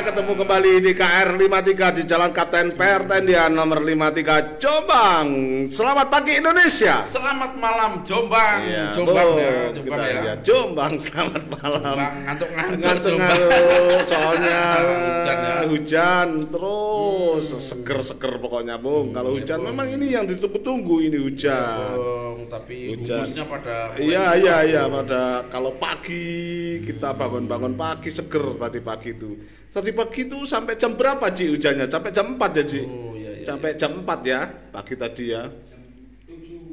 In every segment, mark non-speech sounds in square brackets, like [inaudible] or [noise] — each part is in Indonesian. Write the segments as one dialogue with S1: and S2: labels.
S1: Ketemu kembali di KR 53 di Jalan Kapten Pertendian nomor 53 Jombang. Selamat pagi Indonesia.
S2: Selamat malam Jombang.
S1: Iya,
S2: Jombang
S1: Bo,
S2: ya, Jombang ya.
S1: lihat Jombang selamat malam.
S2: Jombang ngantuk-ngantuk
S1: Ngantuk-ngantuk soalnya [laughs]
S2: Hujan ya.
S1: hujan terus seger-seger pokoknya Bung. Kalau hujan memang ini yang ditunggu-tunggu ini hujan.
S2: Bung, tapi
S1: Hujan.
S2: humusnya pada
S1: Iya iya iya pada kalau pagi kita bangun-bangun pagi seger tadi pagi itu. Tadi pagi itu sampai jam berapa Ci hujannya? Sampai jam 4 ya Ci?
S2: Oh, iya, iya,
S1: Sampai jam 4 ya pagi tadi ya.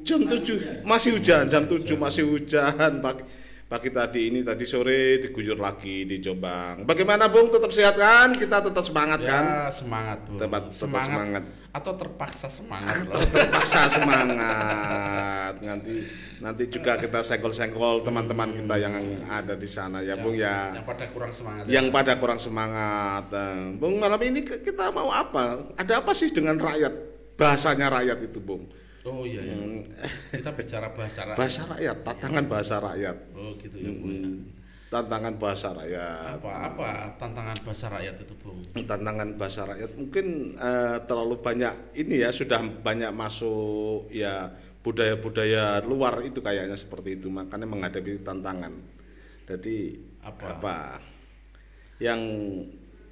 S1: Jam 7 masih hujan, jam 7 masih hujan pagi pagi tadi ini tadi sore diguyur lagi di Jombang. Bagaimana Bung? Tetap sehat kan? Kita tetap semangat
S2: Ya,
S1: kan?
S2: semangat, Bung.
S1: Tetap- tetap semangat.
S2: atau terpaksa semangat loh.
S1: terpaksa [laughs] semangat nanti nanti juga kita senggol-senggol teman-teman kita yang ada di sana ya Bung ya
S2: Yang pada kurang semangat. ya.
S1: yang pada kurang semangat Bung malam ini kita mau apa ada apa sih dengan rakyat bahasanya rakyat itu Bung
S2: Oh iya, iya. Kita bicara bahasa rakyat.
S1: bahasa rakyat tantangan bahasa rakyat
S2: Oh gitu ya, Bung.
S1: Hmm, tantangan bahasa rakyat
S2: Apa apa tantangan bahasa rakyat itu, Bung?
S1: tantangan bahasa rakyat mungkin eh, terlalu banyak ini ya sudah banyak masuk ya budaya-budaya luar itu kayaknya seperti itu makanya menghadapi tantangan jadi
S2: Apa?
S1: apa yang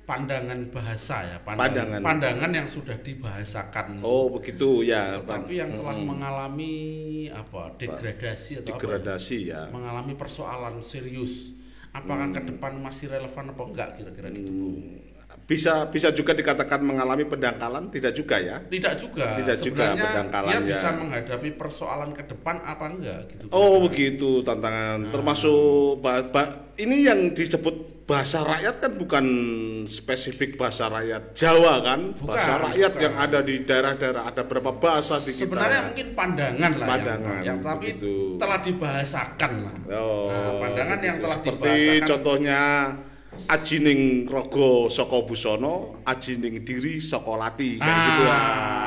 S2: Pandangan bahasa ya,
S1: Pandangan.
S2: pandangan, pandangan yang sudah dibahasakan.
S1: oh begitu ya
S2: tapi yang telah
S1: Mm-mm.
S2: mengalami apa degradasi atau apa
S1: degradasi ya
S2: mengalami persoalan serius apakah ke depan masih relevan apa enggak kira-kira gitu Bung?
S1: Bisa bisa juga dikatakan mengalami pendangkalan tidak juga ya
S2: tidak juga
S1: Tidak juga pendangkalan,
S2: dia
S1: ya.
S2: bisa menghadapi persoalan ke depan apa enggak gitu
S1: Oh
S2: kira-kira.
S1: begitu tantangan termasuk ba- ba- ini yang disebut bahasa rakyat kan bukan spesifik bahasa rakyat Jawa kan
S2: Bukan,
S1: bahasa rakyat
S2: bukan.
S1: yang ada di daerah-daerah ada berapa bahasa di kita
S2: sebenarnya mungkin pandangan lah
S1: Pandangan,
S2: yang, yang tapi
S1: begitu.
S2: telah dibahasakan lah
S1: Oh,
S2: Nah, pandangan yang telah
S1: seperti
S2: dibahasakan.
S1: contohnya ajining rogo soko busono ajining diri soko lati. Kayak gitu ya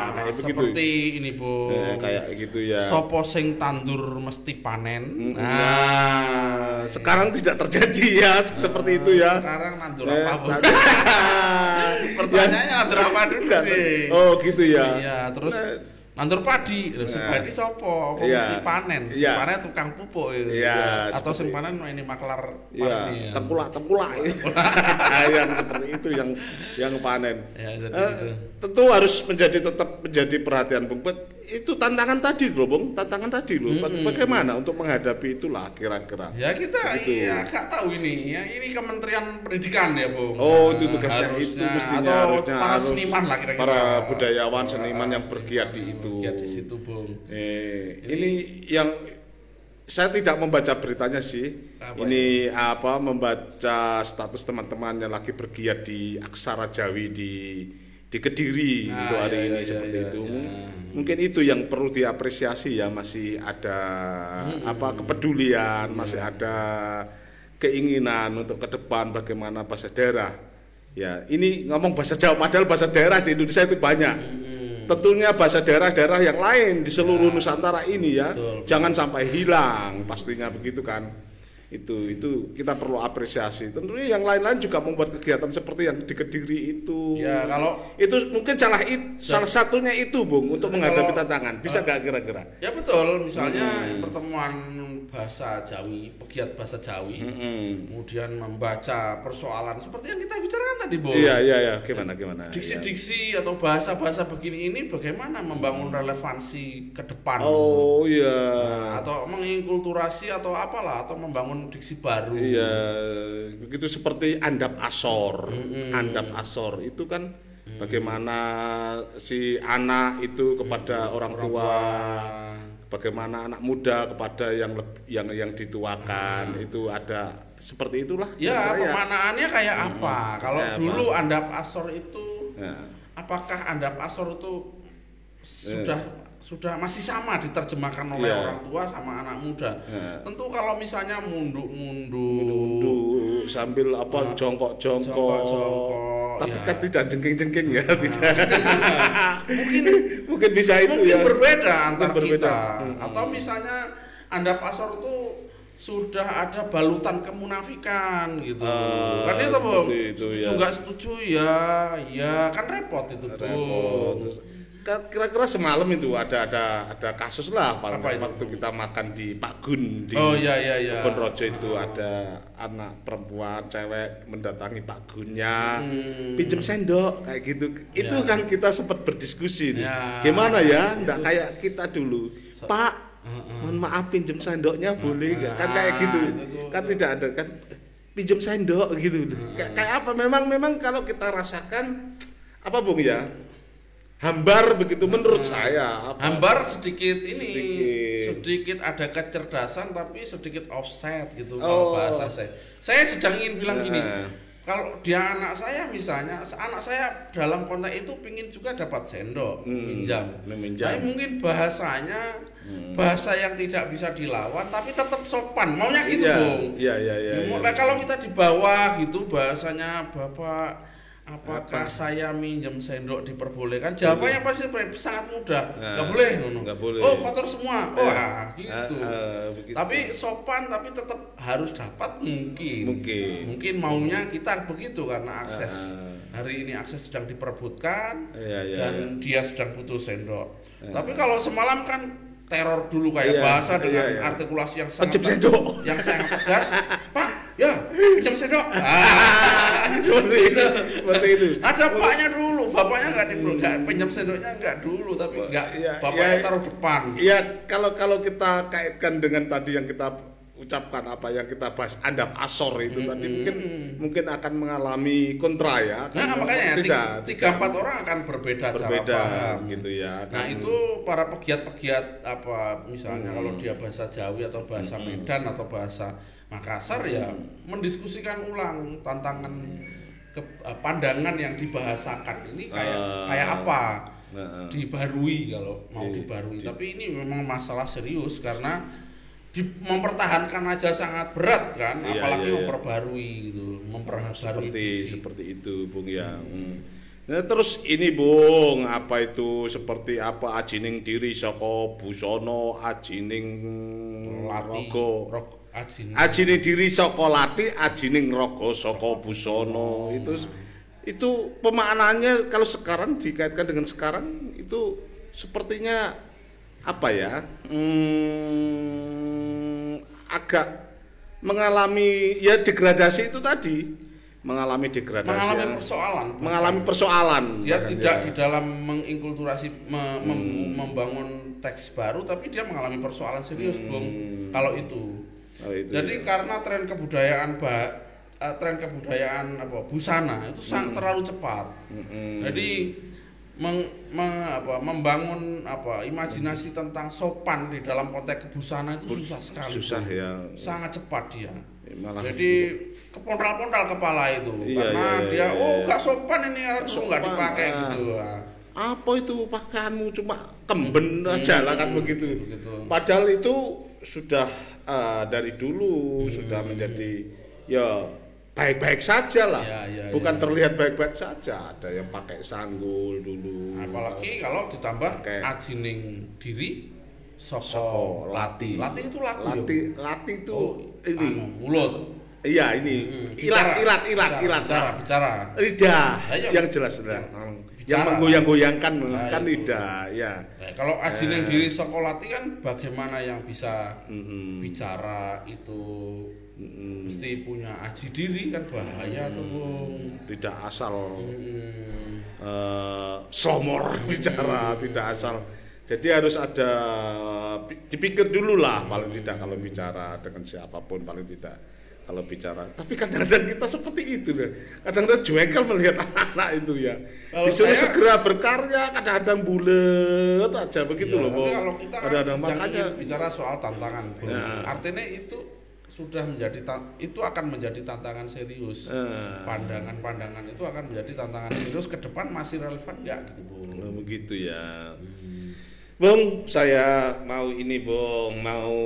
S1: kayak begitu.
S2: seperti ini bu.
S1: Eh, kayak gitu ya.
S2: Sopo sing tandur mesti panen.
S1: Nah, sekarang tidak terjadi ya. Seperti itu ya.
S2: Sekarang nandur
S1: Eh,
S2: apa bu?
S1: nanti- [laughs] [laughs]
S2: pertanyaannya nandur apa dulu nih?
S1: Oh gitu ya.
S2: iya terus?
S1: Nah,
S2: nandur padi Loh, sing
S1: Nah.
S2: padi sopo apa
S1: Iya.
S2: mesti panen sing
S1: Iya.
S2: panen tukang pupuk ya.
S1: Iya,
S2: atau sing panen ini maklar
S1: Iya,
S2: pertanian.
S1: tengkulak tengkulak [laughs] yang seperti itu yang yang panen.
S2: ya jadi
S1: Eh,
S2: gitu.
S1: tentu harus menjadi tetap menjadi perhatian Bung. Itu tantangan tadi loh, Bung. Tantangan tadi loh. Baga- Bagaimana untuk menghadapi itulah kira-kira.
S2: ya kita
S1: Gitu.
S2: iya gak tahu ini ya ini Kementerian Pendidikan ya bu
S1: Oh, itu tugasnya itu
S2: harusnya,
S1: mestinya
S2: atau
S1: harusnya
S2: para
S1: harus
S2: seniman lah kira-kira
S1: para budayawan seniman yang bergiat di itu.
S2: Bergiat di situ bung
S1: Eh, ini yang saya tidak membaca beritanya sih.
S2: Apa
S1: ini apa membaca status teman-teman yang lagi bergiat di Aksara Jawi di di Kediri
S2: Nah,
S1: untuk hari
S2: iya,
S1: ini
S2: iya,
S1: seperti
S2: iya,
S1: itu.
S2: iya.
S1: Mungkin itu yang perlu diapresiasi ya masih ada apa kepedulian, masih ada keinginan untuk ke depan bagaimana bahasa daerah. Ya, ini ngomong bahasa Jawa padahal bahasa daerah di Indonesia itu banyak. Tentunya bahasa daerah-daerah yang lain di seluruh Nusantara ini ya,
S2: Betul, betul.
S1: jangan sampai hilang pastinya begitu kan. Itu itu kita perlu apresiasi. Tentunya yang lain-lain juga membuat kegiatan seperti yang di Kediri itu.
S2: ya kalau
S1: Itu mungkin salah it- salah satunya itu, Bung, untuk menghadapi
S2: kalau-
S1: tantangan. Bisa gak kira-kira?
S2: Ya betul, misalnya
S1: Hmm.
S2: pertemuan bahasa Jawi, pegiat bahasa Jawi,
S1: Mm-mm.
S2: kemudian membaca persoalan seperti yang kita bicarakan tadi, Bu.
S1: Iya, iya, iya. Gimana, gimana?
S2: Diksi-diksi atau bahasa-bahasa begini ini bagaimana membangun relevansi ke depan?
S1: Oh, iya.
S2: Nah, atau menginkulturasi atau apalah atau membangun diksi baru.
S1: Iya, begitu seperti andap asor. Andap asor itu kan bagaimana si anak itu kepada orang, tua, bagaimana anak muda kepada yang yang yang dituakan itu ada seperti itulah.
S2: Ya,
S1: kira-kira
S2: pemanaannya kayak apa? Kalau
S1: apa?
S2: dulu andap asor itu
S1: Ya.
S2: apakah andap asor itu sudah sudah masih sama diterjemahkan oleh
S1: Iya.
S2: orang tua sama anak muda.
S1: Ya.
S2: Tentu kalau misalnya munduk-munduk
S1: sambil apa jongkok-jongkok.
S2: Jongkok-jongkok,
S1: Tapi
S2: ya.
S1: kan tidak jengking-jengking ya, tidak. [laughs] mungkin [laughs] mungkin bisa itu
S2: mungkin
S1: ya.
S2: berbeda antar
S1: berbeda.
S2: kita.
S1: Hmm.
S2: Atau misalnya andap asor itu sudah ada balutan kemunafikan gitu.
S1: Ah,
S2: kan itu Bung.
S1: itu, ya.
S2: nggak setuju ya, ya kan repot itu Bung.
S1: repot kira-kira semalam itu ada ada ada kasus lah
S2: itu?
S1: waktu kita makan di Pak Gun di
S2: Oh iya iya iya.
S1: Rojo itu ada anak perempuan cewek mendatangi Pak Gunnya pinjem sendok kayak gitu itu
S2: Hmm. Ya.
S1: kan kita sempat berdiskusi nih
S2: Ya.
S1: gimana ya
S2: Itu-
S1: kayak kita dulu Pak mohon maaf pinjem sendoknya boleh nggak? kan
S2: Ah,
S1: kayak gitu
S2: itu tuh,
S1: kan
S2: itu.
S1: tidak ada kan pinjem sendok gitu kayak, kayak apa memang memang kalau kita rasakan apa bung ya hambar begitu menurut saya apa?
S2: Hambar sedikit ini
S1: Sedikit.
S2: sedikit ada kecerdasan tapi sedikit offset gitu
S1: Oh.
S2: kalau bahasa saya. Saya sedang ingin bilang gini.
S1: Nah.
S2: Kalau dia anak saya misalnya, anak saya dalam konteks itu pingin juga dapat sendok,
S1: Hmm,
S2: minjam.
S1: meminjam.
S2: Tapi mungkin bahasanya bahasa yang tidak bisa dilawan tapi tetap sopan. Maunya gitu,
S1: Iya,
S2: Bung.
S1: iya, iya, iya,
S2: Mau-
S1: iya.
S2: Kalau kita di bawah gitu bahasanya Bapak apakah
S1: Apa?
S2: saya minjem sendok diperbolehkan? Jawabannya pasti sangat mudah.
S1: Nah,
S2: Nggak boleh, Nono.
S1: nggak boleh.
S2: Oh, kotor semua. Oh, ah, gitu.
S1: eh, begitu.
S2: Tapi sopan tapi tetap harus dapat mungkin.
S1: Mungkin.
S2: Mungkin maunya kita begitu karena akses
S1: Eh,
S2: hari ini akses sedang diperebutkan
S1: Iya, iya,
S2: dan dia sedang butuh sendok. Tapi kalau semalam kan teror dulu kayak
S1: Iya,
S2: bahasa dengan
S1: iya, iya.
S2: artikulasi yang sangat
S1: sendok.
S2: yang sangat tegas. [laughs] Pak, ya, pinjam sendok. [laughs] Ah,
S1: seperti itu seperti itu
S2: ada paknya dulu, bapaknya nggak di nggak pinjam sendoknya nggak dulu, tapi nggak
S1: Iya,
S2: bapaknya
S1: iya.
S2: taruh depan.
S1: Iya, kalau kalau kita kaitkan dengan tadi yang kita ucapkan apa yang kita bahas adab asor itu tadi mungkin mungkin akan mengalami kontra ya.
S2: Nah,
S1: Kan
S2: makanya
S1: tidak
S2: tiga, tiga empat orang akan berbeda,
S1: berbeda
S2: cara paham.
S1: gitu ya.
S2: Nah
S1: kan.
S2: itu para pegiat-pegiat apa misalnya kalau dia bahasa Jawi atau bahasa Medan atau bahasa Makassar ya mendiskusikan ulang tantangan ke, eh, pandangan yang dibahasakan ini kayak
S1: Ah.
S2: kayak apa
S1: Nah,
S2: dibarui kalau mau
S1: Di-
S2: dibarui
S1: di-
S2: tapi ini memang masalah serius karena di, mempertahankan aja sangat berat kan
S1: Iya,
S2: apalagi
S1: iya, iya.
S2: memperbarui gitu memperbarui
S1: seperti seperti itu Bung ya. Hmm. Nah, terus ini Bung, apa itu seperti apa ajining diri saka busono ajining
S2: Lati,
S1: rogo
S2: rok, ajin.
S1: ajining diri saka lati ajining rogo saka busono itu itu pemaknaannya kalau sekarang dikaitkan dengan sekarang itu sepertinya apa ya hmm, agak mengalami ya degradasi itu tadi mengalami degradasi
S2: mengalami persoalan
S1: mengalami persoalan
S2: dia
S1: bahkan
S2: tidak
S1: ya.
S2: di dalam menginkulturasi me- mem-
S1: Hmm.
S2: membangun teks baru tapi dia mengalami persoalan serius bung kalau itu
S1: Oh, Hmm. itu
S2: jadi
S1: ya.
S2: karena tren kebudayaan ba- eh, tren kebudayaan apa busana itu
S1: Hmm.
S2: sangat terlalu cepat jadi meng- me- apa, membangun apa imajinasi tentang sopan di dalam konteks kebusana itu susah sekali
S1: susah ya
S2: sangat cepat dia
S1: malah
S2: jadi kepondal-pondal kepala itu
S1: Iya,
S2: karena
S1: iya, iya,
S2: dia
S1: iya,
S2: oh
S1: iya.
S2: nggak sopan ini aduh nggak dipakai
S1: ah.
S2: gitu ah.
S1: apa itu pakaianmu cuma kemben aja lah kan begitu
S2: begitu.
S1: padahal itu sudah eh, dari dulu
S2: Hmm.
S1: sudah menjadi ya baik-baik saja lah
S2: Ya, ya,
S1: bukan
S2: ya.
S1: terlihat baik-baik saja ada yang pakai sanggul dulu
S2: apalagi kalau ditambah
S1: Pakai.
S2: ajining diri soko,
S1: Soko, lati.
S2: lati itu laku ya,
S1: lati
S2: Bu?
S1: lati itu
S2: oh,
S1: ini
S2: anu, mulut
S1: iya ini ilat ilat ilat
S2: bicara,
S1: ilat
S2: bicara bicara
S1: lidah
S2: Ayo.
S1: yang jelas lah yang
S2: Bicara.
S1: menggoyang-goyangkan
S2: Nah,
S1: kan lidah ya
S2: Nah, kalau ajining
S1: Eh.
S2: diri soko lati kan bagaimana yang bisa
S1: Mm-mm.
S2: bicara itu
S1: Mm-mm.
S2: mesti punya aji diri kan bahaya tuh bung.
S1: Tidak asal
S2: Hmm.
S1: eh, slomor [laughs] bicara tidak asal. Jadi harus ada pi- dipikir dulu lah paling tidak kalau bicara dengan siapa pun paling tidak kalau bicara. Tapi kadang-kadang kita seperti itu deh kadang-kadang jengkel melihat [laughs] anak-anak itu ya.
S2: Kalau
S1: disuruh
S2: saya-
S1: segera berkarya kadang-kadang bulet aja begitu
S2: Ya,
S1: loh
S2: kalau kita
S1: kadang-kadang
S2: sedang
S1: makanya
S2: bicara soal tantangan.
S1: Ya.
S2: artinya itu sudah menjadi itu akan menjadi tantangan serius.
S1: Eh.
S2: Pandangan-pandangan itu akan menjadi tantangan serius ke depan masih relevan nggak gitu, Bung?
S1: Oh, begitu ya. Bung, saya mau ini, Bung, mau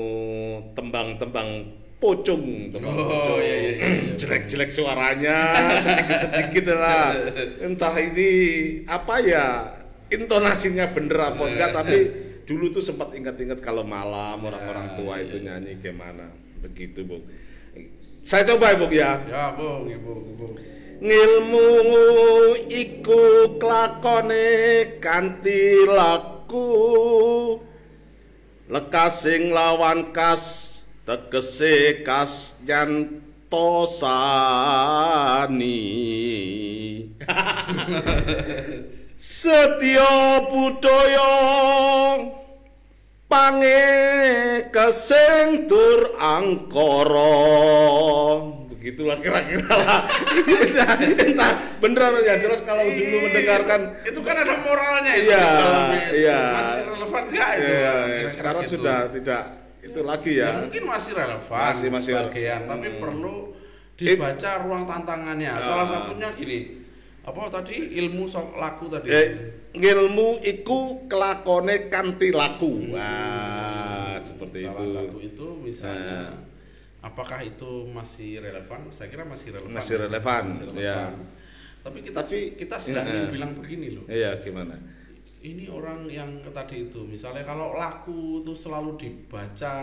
S1: tembang-tembang pocong, tembang
S2: Oh,
S1: pocong.
S2: iya, iya, iya, iya.
S1: Jelek-jelek suaranya, sedikit-sedikit lah. Entah ini apa ya, intonasinya bener apa enggak, tapi dulu tuh sempat ingat-ingat kalau malam orang-orang tua itu nyanyi gimana. Begitu Bung. Saya coba Bung ya.
S2: Ya, Bung, ya, Bung,
S1: ngilmu iku klakone kanthi laku lekasing lawan kas tegese kas nyantosani [laughs] setya budaya pange kesing tur angkara begitulah kira-kira lah. Entah, [laughs] entah beneran ya jelas kalau dulu mendengarkan.
S2: itu kan ada moralnya itu
S1: Iya,
S2: itu.
S1: iya.
S2: masih relevan nggak itu?
S1: Ya,
S2: kira-kira
S1: sekarang
S2: gitu.
S1: sudah tidak itu lagi
S2: ya.
S1: ya,
S2: mungkin masih relevan
S1: Masih- masih-
S2: sebagian tapi
S1: Hmm.
S2: perlu dibaca ruang tantangannya. Salah satunya gini apa tadi? Ilmu sok laku tadi?
S1: Eh, ngilmu iku kelakone kanthi laku. Wah seperti
S2: salah
S1: itu.
S2: satu itu misalnya apakah itu masih relevan? Saya kira masih relevan.
S1: Masih relevan,
S2: Masih
S1: ya.
S2: tapi kita
S1: Tapi-
S2: kita sedang
S1: ya.
S2: bilang begini loh.
S1: Iya gimana
S2: ini orang yang tadi itu misalnya kalau laku itu selalu dibaca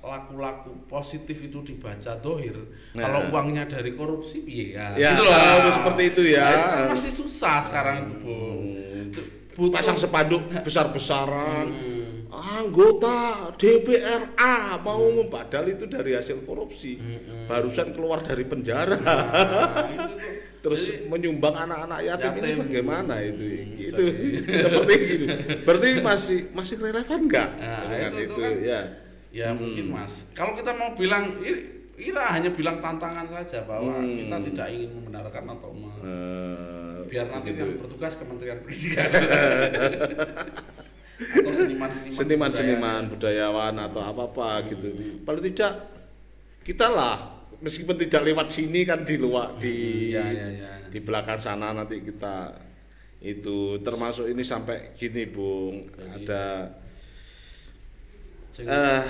S2: laku-laku positif itu dibaca dohir
S1: Nah.
S2: kalau uangnya dari korupsi ya,
S1: Ya,
S2: gitu loh.
S1: kalau seperti itu ya.
S2: Nah, itu kan masih susah sekarang itu Bung Butuh-
S1: pasang sepanduk [laughs] besar-besaran
S2: Hmm.
S1: anggota DPRA mau membadal itu dari hasil korupsi barusan keluar dari penjara
S2: Nah, itu. [laughs]
S1: terus
S2: Jadi-
S1: menyumbang anak-anak yatim, ini
S2: Yatim.
S1: bagaimana itu?
S2: Hmm,
S1: itu
S2: jadi-
S1: seperti itu berarti masih masih relevan nggak?
S2: Nah,
S1: dengan
S2: itu-
S1: itu,
S2: itu kan-
S1: ya.
S2: ya mungkin mas. Kalau kita mau bilang ini kita hanya bilang tantangan saja bahwa
S1: Hmm.
S2: kita tidak ingin membenarkan atau me-
S1: Eh,
S2: biar nanti
S1: begitu.
S2: yang bertugas Kementerian Pendidikan. [laughs] Atau seniman-seniman
S1: seniman-seniman budayawan atau apa-apa gitu. Paling tidak kita lah meskipun tidak lewat sini kan di luar di
S2: ya ya ya
S1: di belakang sana nanti kita itu termasuk ini sampai gini Bung ada
S2: Sing-
S1: eh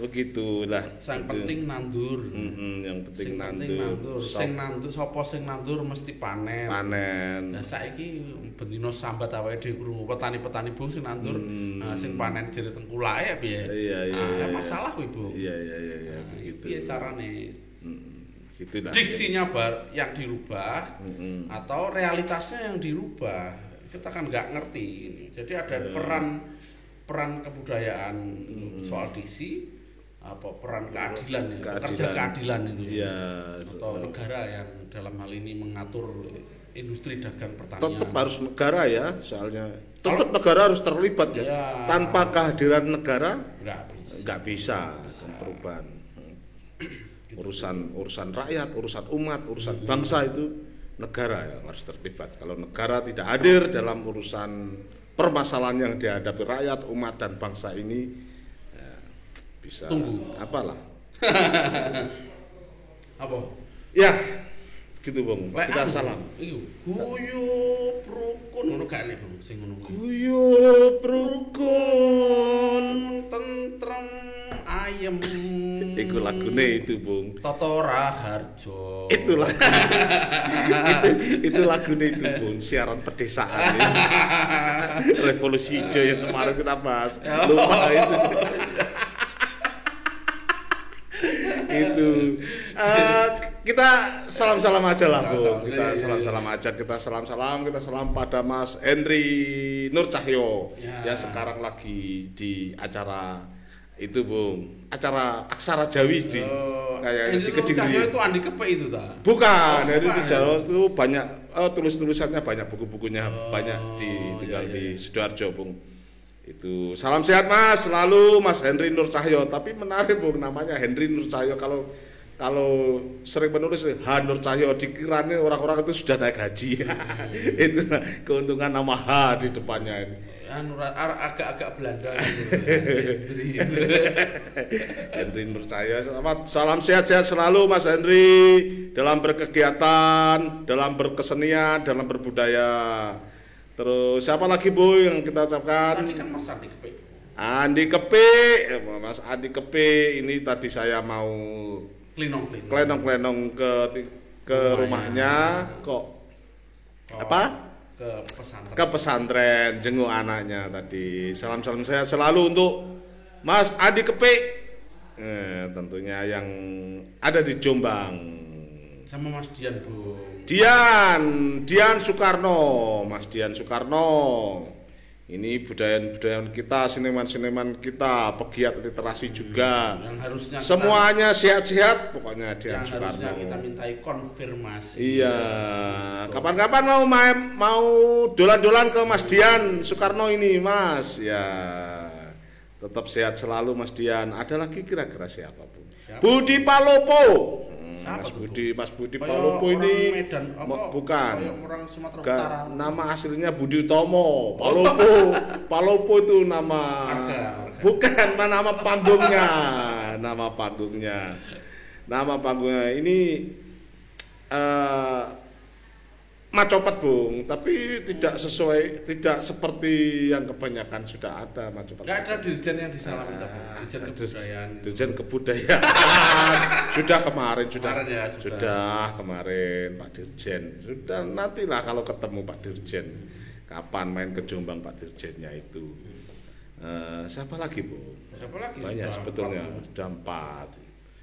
S1: begitulah
S2: Sang
S1: Gitu.
S2: penting nandur.
S1: Mm-mm, yang penting
S2: Sing penting
S1: nandur,
S2: nandur.
S1: Sop-
S2: Sing nandur sapa sing nandur mesti panen.
S1: panen
S2: Nah saiki bendino sambat awake dhewe krungu petani-petani bung sing nandur,
S1: Hmm.
S2: nah, sing panen jere tengkulake ya piye?
S1: Iya, iya,
S2: Nah,
S1: iya,
S2: masalah kuwi, Bu.
S1: iya iya iya iya
S2: Nah,
S1: begitu
S2: Piye carane?
S1: Gitu lah
S2: Diksinya bar yang dirubah
S1: Mm-mm.
S2: atau realitasnya yang dirubah. Kita kan nggak ngerti ini. Jadi ada
S1: Iya.
S2: peran peran kebudayaan
S1: Hmm.
S2: soal diksi apa peran keadilan ya,
S1: Keadilan.
S2: kerja keadilan itu
S1: Iya,
S2: atau
S1: so-
S2: negara yang dalam hal ini mengatur industri dagang pertanian
S1: tetap harus negara ya soalnya tetap negara harus terlibat ya.
S2: Ya.
S1: tanpa kehadiran negara
S2: nggak bisa
S1: nggak bisa perubahan urusan urusan rakyat urusan umat urusan bangsa itu negara yang harus terlibat. Kalau negara tidak hadir dalam urusan permasalahan yang dihadapi rakyat umat dan bangsa ini ya, bisa
S2: Tunggu.
S1: apalah. [laughs]
S2: Apa?
S1: Ya gitu bung.
S2: Lek
S1: kita salam.
S2: Iyo guyub rukun ngono gak nih bang sing ngono.
S1: Guyub rukun
S2: tentrem ayem
S1: Iku lagune itu bung.
S2: Totora Harjo
S1: itulah [laughs] itu itu lagunya itu bung. Siaran pedesaan [laughs] revolusi hijau yang kemarin kita bahas. Lupa itu. [laughs] Itu. Eh, kita salam salam aja lah
S2: Salam-salam,
S1: bung kita
S2: iya, iya,
S1: salam salam aja. Kita salam salam kita salam pada Mas Henry Nur Cahyo
S2: Ya.
S1: yang sekarang lagi di acara itu bung acara aksara Jawi di
S2: Oh,
S1: kayak di Kediri
S2: itu Andi Kepe itu ta
S1: Bukan,
S2: Oh,
S1: dari. Jawa itu banyak oh, tulis-tulisannya banyak buku-bukunya
S2: Oh,
S1: banyak di tinggal
S2: iya,
S1: di
S2: iya.
S1: Sidoarjo, Bung. Itu salam sehat Mas, selalu Mas Henry Nur Cahyo. Tapi menarik Bung namanya Henry Nur Cahyo kalau kalau sering menulis H Nur Cahyo dikiranya orang-orang itu sudah naik haji. [laughs] itu nah, keuntungan nama H di depannya ini.
S2: anu ar- agak-agak Belanda [laughs] gitu.
S1: Henry Nur Cahyo. Selamat salam sehat-sehat selalu Mas Henry dalam berkegiatan, dalam berkesenian, dalam berbudaya. Terus siapa lagi Bu yang kita ucapkan?
S2: Tadi kan Mas Andi Kepe.
S1: Andi Kepe, Eh, Mas Andi Kepe ini tadi saya mau
S2: Klinong-klinong.
S1: klenong-klenong ke ke
S2: Rumahnya.
S1: rumahnya kok
S2: Oh,
S1: apa?
S2: Ke pesantren.
S1: ke pesantren jenguk anaknya tadi. Salam-salam saya selalu untuk Mas Adi Kepe Eh, tentunya yang ada di Jombang.
S2: Sama Mas Dian, Bung.
S1: Dian, Dian Soekarno, Mas Dian Soekarno. Ini budaya-budaya kita, seniman-seniman kita, pegiat literasi juga.
S2: Yang harusnya
S1: Semuanya sehat-sehat, pokoknya Dian
S2: yang harusnya
S1: Soekarno.
S2: kita mintai konfirmasi.
S1: Iya, kapan-kapan mau main, mau dolan-dolan ke Mas Dian Soekarno ini, Mas. Ya, tetap sehat selalu Mas Dian. Ada lagi kira-kira siapa Bu?
S2: Siapa?
S1: Budi Palopo.
S2: Siapa
S1: Mas Budi, Mas Budi Palopo ini
S2: Medan, apa,
S1: bukan.
S2: orang Sumatera
S1: Ga-
S2: Utara.
S1: nama aslinya Budi Utomo. Palopo, [laughs] Palopo itu nama
S2: Marga, marga.
S1: bukan nama panggungnya, nama panggungnya. Nama panggungnya ini eh macopet bung, tapi tidak sesuai, tidak seperti yang kebanyakan sudah ada macopet.
S2: Enggak ada dirjen yang disalam itu, Bung.
S1: Ah,
S2: dirjen kebudayaan.
S1: Dirjen kebudayaan [laughs] sudah kemarin sudah
S2: Kemarin ya, sudah.
S1: sudah kemarin Pak Dirjen sudah nantilah kalau ketemu Pak Dirjen kapan main ke Jombang Pak Dirjennya itu Eh, siapa lagi bu
S2: Siapa lagi?
S1: banyak
S2: Sudah
S1: sebetulnya
S2: empat,
S1: sudah empat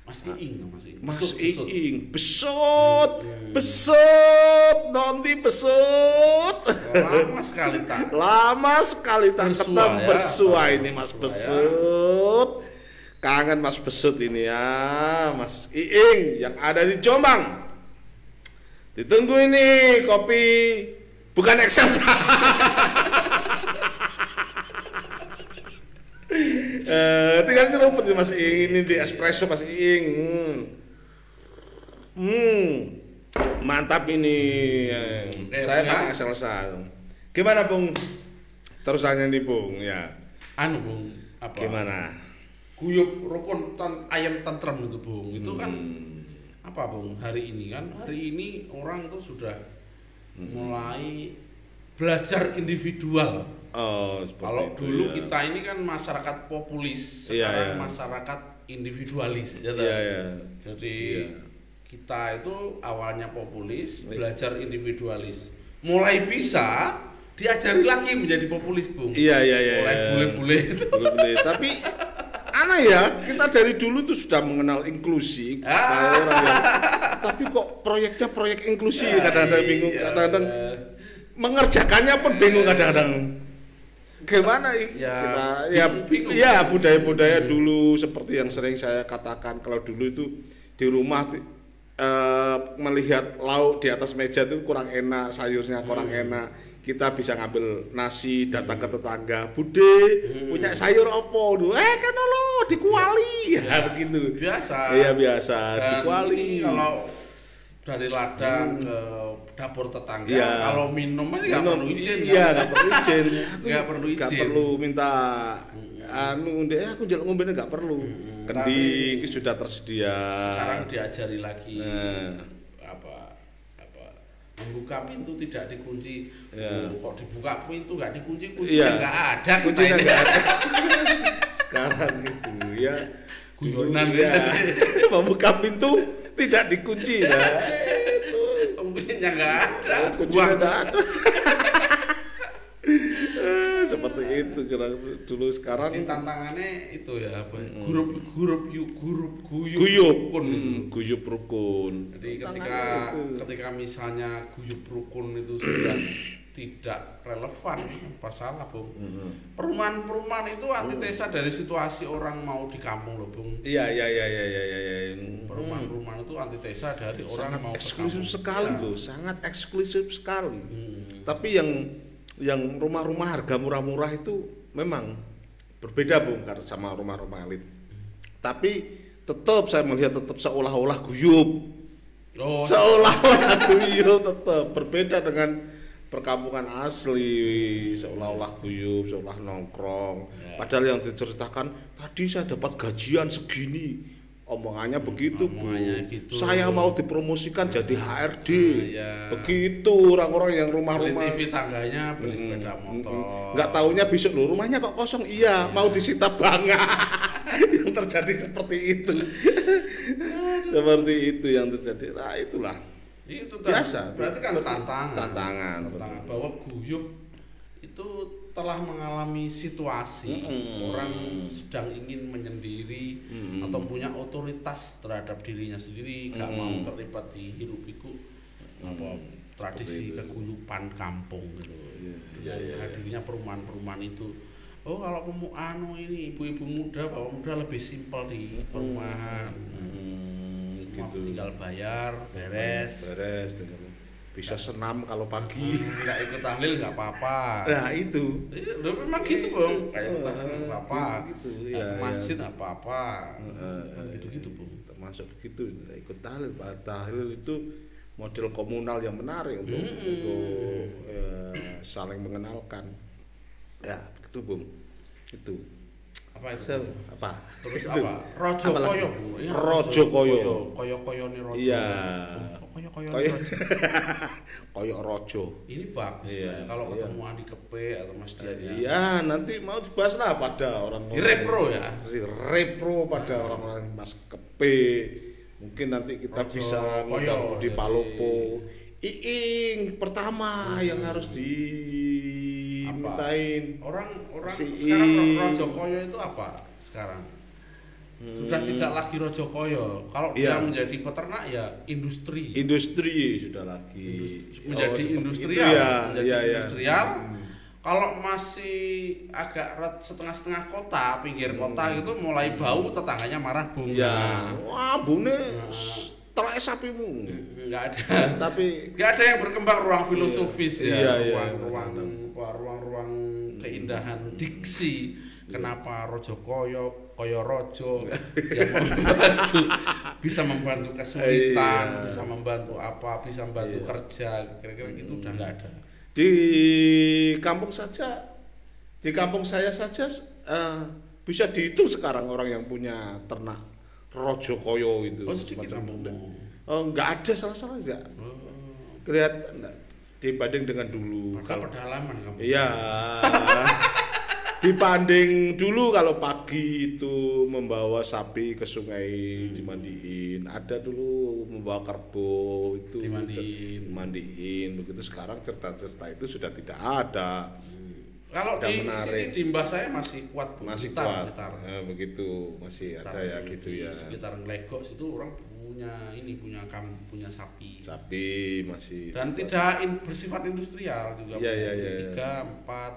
S2: Mas Iing, Mas Iing.
S1: Mas. Iing besut besut nanti besut
S2: Lama sekali tak.
S1: Lama sekali tak ketemu
S2: ya.
S1: bersua ini Mas
S2: ya.
S1: Besut. Kangen Mas Besut ini ya, Mas Iing yang ada di Jombang. Ditunggu ini kopi bukan Excelsa. [laughs] eh, tinggal nyeruput nih Mas Iing ini di espresso Mas Iing. Hmm. Hmm. Mantap ini.
S2: Eh,
S1: Saya
S2: ya.
S1: pakai Excelsa. Gimana Bung? Terusannya nih Bung ya.
S2: Anu, Bung. Apa?
S1: Gimana?
S2: Guyup rukun tan ayam tentrem itu, Bung. Itu kan
S1: Hmm.
S2: apa, Bung? Hari ini kan, hari ini orang tuh sudah
S1: Hmm.
S2: mulai belajar individual.
S1: Oh,
S2: Kalau
S1: itu,
S2: dulu
S1: ya.
S2: kita ini kan masyarakat populis,
S1: Iya,
S2: sekarang
S1: iya.
S2: masyarakat individualis, ya?
S1: Iya, iya.
S2: Jadi
S1: Iya.
S2: kita itu awalnya populis,
S1: Iya.
S2: belajar individualis. Mulai bisa diajari lagi menjadi populis, Bung.
S1: Iya, iya, iya.
S2: Mulai
S1: iya.
S2: bule-bule itu.
S1: Bule-bule. Tapi aneh ya, kita dari dulu tuh sudah mengenal inklusi.
S2: Ah.
S1: Kayak orang yang- tapi kok proyeknya proyek inklusi kadang-kadang bingung, kadang-kadang mengerjakannya pun bingung kadang-kadang. Gimana
S2: Ya,
S1: kita ya
S2: bingung.
S1: ya budaya-budaya dulu seperti yang sering saya katakan kalau dulu itu di rumah eh, melihat lauk di atas meja itu kurang enak, sayurnya kurang
S2: Hmm.
S1: enak. Kita bisa ngambil nasi, datang ke tetangga, Bude,
S2: Hmm.
S1: punya sayur opo? Duh, Eh kan lo di kuali. [laughs] Ya, begitu.
S2: Biasa.
S1: Iya biasa, di
S2: Dan
S1: kuali.
S2: ini kalau dari ladang ke dapur tetangga,
S1: Iya.
S2: kalau minum aja nggak perlu izin.
S1: Iya,
S2: kan?
S1: nggak perlu izin. [laughs]
S2: Nggak perlu
S1: nggak
S2: izin.
S1: perlu minta anu deh aku jaluk ngombe nggak perlu. Kendi
S2: Tapi-
S1: sudah tersedia.
S2: Sekarang diajari lagi
S1: Nah.
S2: apa apa membuka pintu tidak dikunci.
S1: Iya.
S2: Oh, kok dibuka pintu nggak dikunci, kuncinya nggak ada.
S1: Kuncinya
S2: ini.
S1: nggak ada. [laughs] Sekarang gitu ya.
S2: Guyonan
S1: ya. [laughs] Membuka pintu tidak dikunci ya.
S2: Kuncinya nggak ada.
S1: kuncinya
S2: Buang.
S1: nggak ada. Eh, Seperti itu kira dulu sekarang
S2: Ini tantangannya itu ya apa? Grup grup yuk grup guyup
S1: guyup
S2: rukun.
S1: Hmm, guyup rukun
S2: Jadi ketika
S1: itu.
S2: ketika misalnya guyup rukun itu sudah tidak relevan, apa salah, Bung? Perumahan-perumahan itu antitesa dari situasi orang mau di kampung loh, Bung.
S1: iya iya iya iya iya iya
S2: antitesa dari orang
S1: sangat
S2: mau
S1: eksklusif sekali
S2: Ya.
S1: loh sangat eksklusif sekali.
S2: Hmm.
S1: tapi yang yang rumah-rumah harga murah-murah itu memang berbeda bung karena sama rumah-rumah elit. Tapi tetap saya melihat tetap seolah-olah guyup.
S2: Oh,
S1: seolah-olah [laughs] guyup tetap berbeda dengan perkampungan asli seolah-olah guyup seolah nongkrong.
S2: Ya.
S1: padahal yang diceritakan tadi saya dapat gajian segini omongannya begitu bu.
S2: Omongannya gitu.
S1: saya mau dipromosikan jadi HRD
S2: ya.
S1: begitu orang-orang yang rumah-rumah.
S2: TV tangganya, beli sepeda motor.
S1: nggak taunya besok loh rumahnya kok kosong? Iya mau disita banget. [laughs] Yang terjadi seperti itu. Seperti itu yang terjadi. Nah itulah.
S2: Itu
S1: biasa.
S2: Berarti kan tantangan.
S1: tantangan
S2: Tantangan. bahwa guyup itu telah mengalami situasi orang sedang ingin menyendiri atau punya otoritas terhadap dirinya sendiri nggak mau terlibat di hirup pikuk apa tradisi keguyupan kampung gitu. Ya,
S1: iya, iya.
S2: hadirnya perumahan-perumahan itu. Oh kalau pemu anu ini ibu-ibu muda bapak muda lebih simpel di perumahan.
S1: Hmm,
S2: semua
S1: gitu.
S2: tinggal bayar beres.
S1: Beres tinggal. Bisa senam kalau pagi
S2: nggak ikut tahlil nggak apa-apa
S1: nah itu
S2: Iya, udah memang gitu bang. Kayak ikut tahlil nggak apa-apa.
S1: Gitu,
S2: Nggak
S1: iya, iya.
S2: masjid nggak apa-apa.
S1: Eh,
S2: Gitu-gitu bang.
S1: termasuk begitu ikut tahlil tahlil itu model komunal yang menarik untuk untuk eh, saling mengenalkan ya itu bung itu
S2: Apa itu?
S1: So, apa
S2: Terus
S1: Itu.
S2: apa? Rojo
S1: Apa
S2: koyo. Iya,
S1: Rojo koyo.
S2: Koyo koyo nih rojo.
S1: Iya.
S2: Kok Koyo koyo
S1: Koyo.
S2: rojo. [laughs]
S1: koyok rojo
S2: Ini bagus
S1: Iya.
S2: Kalau
S1: iya.
S2: ketemu Andi Kepe atau Mas Dian ya.
S1: iya nanti mau dibahas lah pada orang
S2: Di repro ya.
S1: di repro pada orang-orang mas kepe mungkin nanti kita
S2: Rojo
S1: bisa
S2: koyo,
S1: ngundang
S2: jadi-
S1: Palopo Iing pertama yang harus dimintain
S2: Orang orang
S1: Si
S2: sekarang rojo koyo itu apa sekarang? Sudah tidak lagi rojo koyo. Kalau dia
S1: Hmm. Iya.
S2: menjadi peternak ya industri.
S1: industri sudah lagi
S2: menjadi
S1: Oh, seperti
S2: industrial,
S1: itu ya,
S2: menjadi
S1: iya, iya.
S2: industrial. Kalau masih agak setengah-setengah kota, pinggir kota gitu mulai bau tetangganya marah bung.
S1: Hmm. ya wah bune telek sapimu
S2: Nggak ada.
S1: tapi [laughs]
S2: Nggak ada yang berkembang ruang filosofis
S1: Iya,
S2: ya,
S1: iya,
S2: ruang, ruang, ruang-ruang keindahan diksi. Kenapa Rojo Koyo, Koyo Rojo? [laughs] Yang membantu, bisa membantu kesulitan,
S1: Iya.
S2: bisa membantu apa, bisa membantu kerja, kira-kira gitu udah nggak ada.
S1: di kampung saja di kampung saya saja eh, bisa dihitung sekarang orang yang punya ternak rojo koyo itu
S2: Oh sedikit
S1: oh, nggak ada salah-salah enggak
S2: Oh,
S1: kelihatan dibanding dengan dulu.
S2: Maka
S1: kalau
S2: pedalaman kamu.
S1: iya [laughs] dibanding dulu kalau pagi itu membawa sapi ke sungai dimandiin ada dulu membawa kerbau itu
S2: Dimandiin.
S1: dimandiin begitu sekarang cerita-cerita itu sudah tidak ada
S2: Kalau
S1: Tidak
S2: di
S1: menarik.
S2: sini di Mbah saya masih kuat Bu.
S1: masih
S2: Blitar,
S1: kuat
S2: Blitar.
S1: Eh, begitu masih ada
S2: Blitar
S1: ya gitu ya
S2: Sekitar Legok situ orang punya ini punya kam punya sapi.
S1: sapi masih
S2: Dan tidak in- bersifat industrial juga.
S1: Iya,
S2: punya
S1: iya, iya,
S2: Tiga, empat.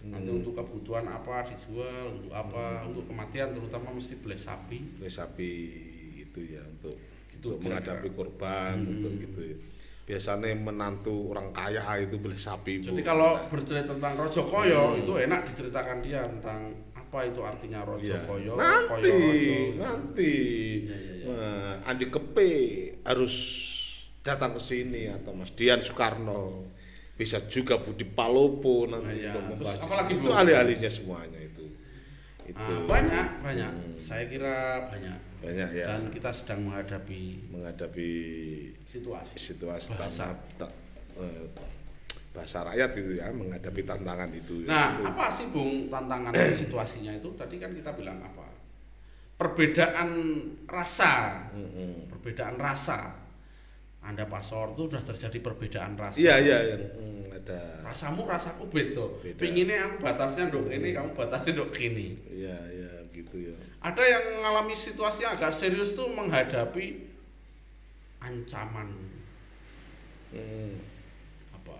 S2: Nanti
S1: Hmm.
S2: untuk kebutuhan apa dijual, untuk apa, untuk kematian terutama mesti beli sapi.
S1: beli sapi itu ya untuk
S2: Gitu,
S1: untuk menghadapi korban
S2: Hmm.
S1: untuk gitu ya. biasanya menantu orang kaya itu beli sapi Bu.
S2: Jadi kalau bercerita tentang Rojo Koyo
S1: Hmm.
S2: itu enak diceritakan dia tentang apa itu artinya Rojo
S1: Iya.
S2: Koyo,
S1: nanti
S2: Koyo Rojo.
S1: nanti
S2: Iya, iya, iya.
S1: Nah, Andi Kepe harus datang ke sini atau Mas Dian Soekarno bisa juga Budi Palopo nanti
S2: Nah, iya.
S1: untuk membahas
S2: apalagi,
S1: itu
S2: Bu?
S1: ahli-ahlinya semuanya itu itu
S2: Ah, banyak, banyak. Saya kira banyak.
S1: banyak ya
S2: Dan kita sedang menghadapi
S1: menghadapi
S2: situasi.
S1: situasi
S2: Bahasa.
S1: ta- eh, bahasa rakyat itu ya menghadapi tantangan itu
S2: Nah,
S1: Itu.
S2: apa sih Bung tantangan situasinya itu? Tadi kan kita bilang apa? Perbedaan rasa,
S1: Mm-mm.
S2: perbedaan rasa. Anda pasor itu sudah terjadi perbedaan rasa.
S1: iya iya iya. Hmm, ada
S2: Rasamu rasaku beda.
S1: Beda.
S2: Pinginnya aku batasnya dok ini, kamu batasnya dok ini.
S1: iya iya gitu ya
S2: Ada yang mengalami situasi yang agak serius tuh menghadapi ancaman
S1: Hmm.
S2: apa?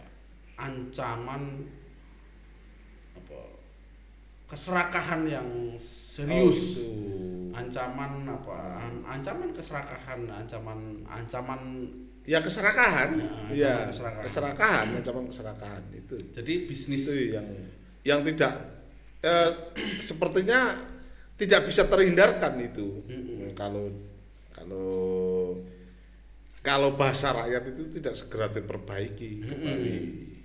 S2: Ancaman apa? Keserakahan yang serius.
S1: Oh, gitu.
S2: Ancaman apa? An- ancaman keserakahan, ancaman ancaman
S1: ya keserakahan.
S2: Ya,
S1: ya
S2: keserakahan.
S1: keserakahan ancaman keserakahan itu.
S2: Jadi bisnis
S1: itu yang yang tidak eh, sepertinya tidak bisa terhindarkan itu.
S2: Mm-mm.
S1: kalau kalau kalau bahasa rakyat itu tidak segera diperbaiki. Kembali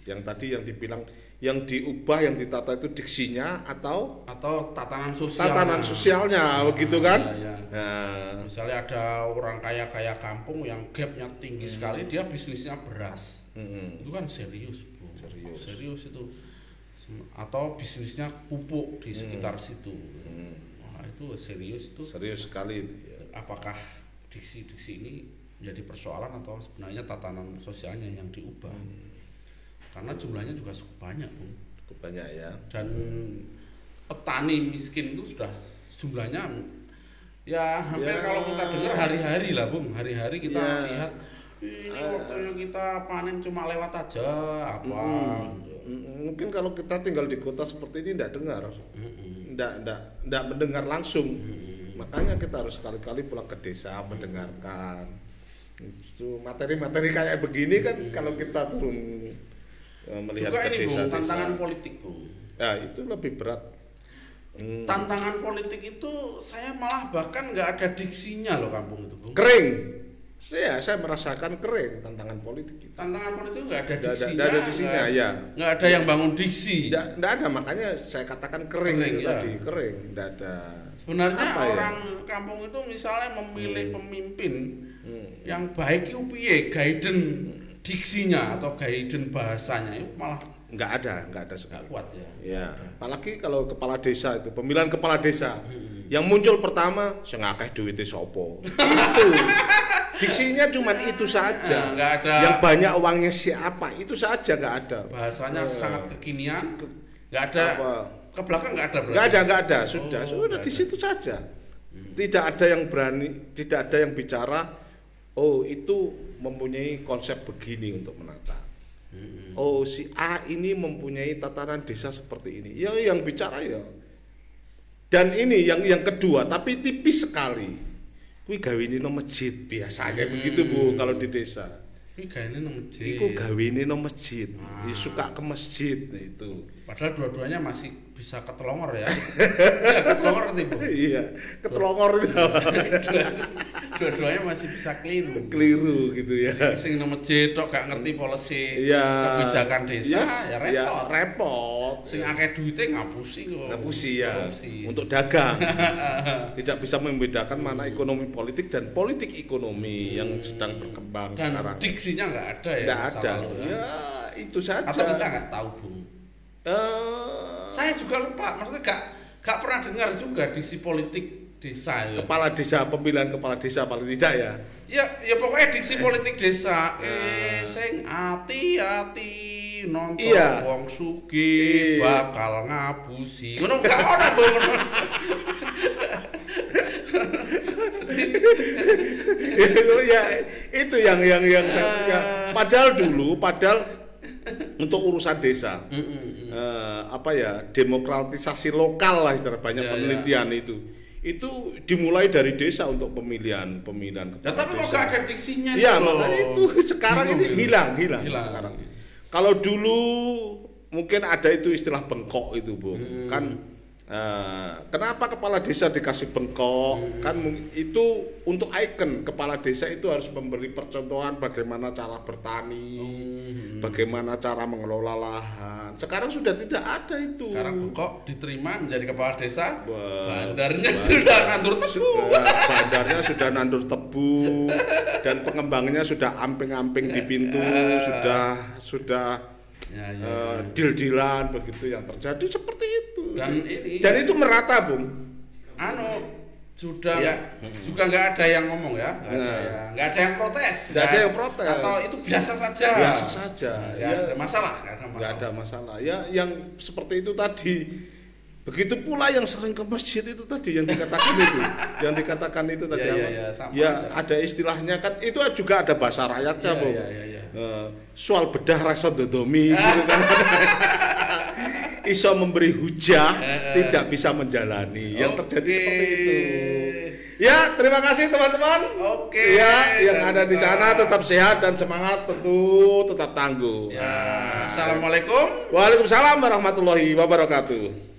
S1: yang tadi yang dibilang yang diubah yang ditata itu diksinya atau
S2: atau tatanan sosial.
S1: tatanan sosialnya begitu kan
S2: Iya, iya.
S1: nah
S2: Misalnya ada orang kaya-kaya kampung yang gapnya tinggi sekali, dia bisnisnya beras.
S1: mm-mm.
S2: Itu kan serius, bro.
S1: Serius.
S2: Serius itu. Atau bisnisnya pupuk di sekitar situ.
S1: Hmm.
S2: Wah, itu serius itu.
S1: serius sekali ya.
S2: Apakah diksi-diksi ini menjadi persoalan atau sebenarnya tatanan sosialnya yang diubah?
S1: Hmm.
S2: Karena jumlahnya juga cukup banyak, Bung.
S1: Cukup banyak ya.
S2: dan petani miskin itu sudah jumlahnya ya hampir
S1: Ya.
S2: kalau kita dengar hari-hari lah bung hari-hari kita
S1: Ya.
S2: lihat ini
S1: Eh.
S2: waktunya kita panen cuma lewat aja apa
S1: Mm, Mungkin kalau kita tinggal di kota seperti ini tidak dengar, tidak tidak tidak mendengar langsung. Makanya kita harus sekali-kali pulang ke desa mendengarkan. Itu materi-materi kayak begini kan kalau kita turun melihat
S2: juga
S1: ke
S2: ini bung
S1: desa-desa.
S2: tantangan politik bung
S1: Ya itu lebih berat. Hmm.
S2: tantangan politik itu saya malah bahkan nggak ada diksinya loh kampung itu bung
S1: Kering. Saya saya merasakan kering tantangan politik itu.
S2: tantangan politik nggak ada
S1: Nggak
S2: diksinya
S1: nggak ada diksinya,
S2: nggak-
S1: ya.
S2: nggak ada yang bangun diksi
S1: tidak ada makanya saya katakan kering,
S2: Kering,
S1: itu
S2: ya.
S1: tadi kering. Tidak ada.
S2: sebenarnya
S1: Apa ya?
S2: orang kampung itu misalnya memilih pemimpin
S1: Hmm.
S2: yang baik itu piye guidance diksinya atau guidance bahasanya itu malah
S1: Nggak ada, nggak ada sekali.
S2: kuat ya
S1: Ya, apalagi kalau kepala desa itu pemilihan kepala desa
S2: Hmm.
S1: yang muncul pertama sengakeh duitnya sopo. itu [laughs] diksinya cuma itu saja.
S2: Nggak ada.
S1: Yang banyak uangnya siapa itu saja nggak ada.
S2: bahasanya
S1: Eh.
S2: sangat kekinian nggak ada
S1: Apa?
S2: ke belakang nggak ada
S1: Nggak ada, nggak ada. Sudah,
S2: Oh,
S1: sudah di situ saja. Tidak ada yang berani, tidak ada yang bicara. Oh itu mempunyai konsep begini untuk menata. Oh si A ini mempunyai tatanan desa seperti ini. Ya yang bicara ya. Dan ini yang yang kedua, tapi tipis sekali. Kui gawe ini no masjid biasanya begitu bu kalau di desa.
S2: ini kayaknya nang masjid
S1: Iku gawe ini no masjid,
S2: Ah.
S1: Suka ke masjid nah, itu.
S2: padahal dua-duanya masih bisa ketelongor ya [laughs] ya ketelongor nih bu
S1: Iya, ketelongor itu [laughs]
S2: dua-duanya masih bisa keliru
S1: keliru gitu ya.
S2: sing nang masjid tok gak ngerti policy
S1: Iya.
S2: kebijakan desa
S1: Yes,
S2: ya repot
S1: repot.
S2: sing akeh duitnya ngapusi kok
S1: Ngapusi ya
S2: Ngapusi.
S1: untuk dagang. [laughs] Tidak bisa membedakan mana ekonomi politik dan politik ekonomi yang sedang berkembang
S2: dan
S1: sekarang.
S2: diksinya nggak ada ya masa
S1: ada.
S2: lalu ya.
S1: Ya, itu saja.
S2: atau kita nggak tahu bung
S1: Eh,
S2: saya juga lupa maksudnya gak gak pernah dengar juga diksi politik desa ya.
S1: Kepala desa pemilihan kepala desa paling tidak ya.
S2: ya ya pokoknya diksi politik desa. Eh sing hati-hati nonton
S1: Iya.
S2: wong sugih
S1: Iya.
S2: bakal ngapusi ngono gak Bung, ngono
S1: itu ya itu yang yang yang saya ya, padahal dulu padahal untuk urusan desa eh, apa ya demokratisasi lokal lah istilah banyak
S2: Ya, ya.
S1: penelitian itu itu dimulai dari desa untuk pemilihan pemilihan
S2: Ya,
S1: kepala
S2: tapi
S1: desa.
S2: gak ada diksinya itu loh.
S1: makanya itu sekarang ini hilang hilang,
S2: Hilang.
S1: sekarang. Kalau dulu mungkin ada itu istilah bengkok itu bu,
S2: Hmm.
S1: kan eh, kenapa kepala desa dikasih bengkok?
S2: Hmm.
S1: Kan itu untuk ikon kepala desa itu harus memberi percontohan bagaimana cara bertani,
S2: Hmm.
S1: bagaimana cara mengelola lahan. Sekarang sudah tidak ada itu.
S2: sekarang bengkok diterima menjadi kepala desa
S1: Wah,
S2: bandarnya sudah nandur tebu
S1: Sudah, bandarnya sudah nandur tebu dan pengembangnya sudah amping-amping di pintu [laughs] sudah sudah
S2: ya, ya.
S1: eh, deal-dealan begitu yang terjadi seperti itu
S2: dan ini
S1: dan itu merata bung
S2: anu sudah
S1: Ya.
S2: juga nggak ada yang ngomong ya nggak ada
S1: Nah.
S2: yang nggak ada yang protes
S1: Nggak ada yang protes.
S2: atau itu biasa saja
S1: biasa saja
S2: ya,
S1: ya
S2: ada masalah nggak ada masalah
S1: nggak ada masalah ya yang seperti itu tadi begitu pula yang sering ke masjid itu tadi yang dikatakan itu [laughs] yang dikatakan itu tadi
S2: Ya, ya,
S1: apa?
S2: ya,
S1: ya
S2: aja.
S1: ada istilahnya kan itu juga ada bahasa rakyatnya
S2: Ya,
S1: bung
S2: ya, ya, ya.
S1: Soal bedah rasa dodomi gitu kan [laughs] iso memberi hujah tidak bisa menjalani. Yang terjadi seperti itu. Ya terima kasih teman-teman.
S2: Oke.
S1: ya yang ada di sana tetap sehat dan semangat tentu tetap tangguh.
S2: Ya. Assalamualaikum.
S1: Waalaikumsalam warahmatullahi wabarakatuh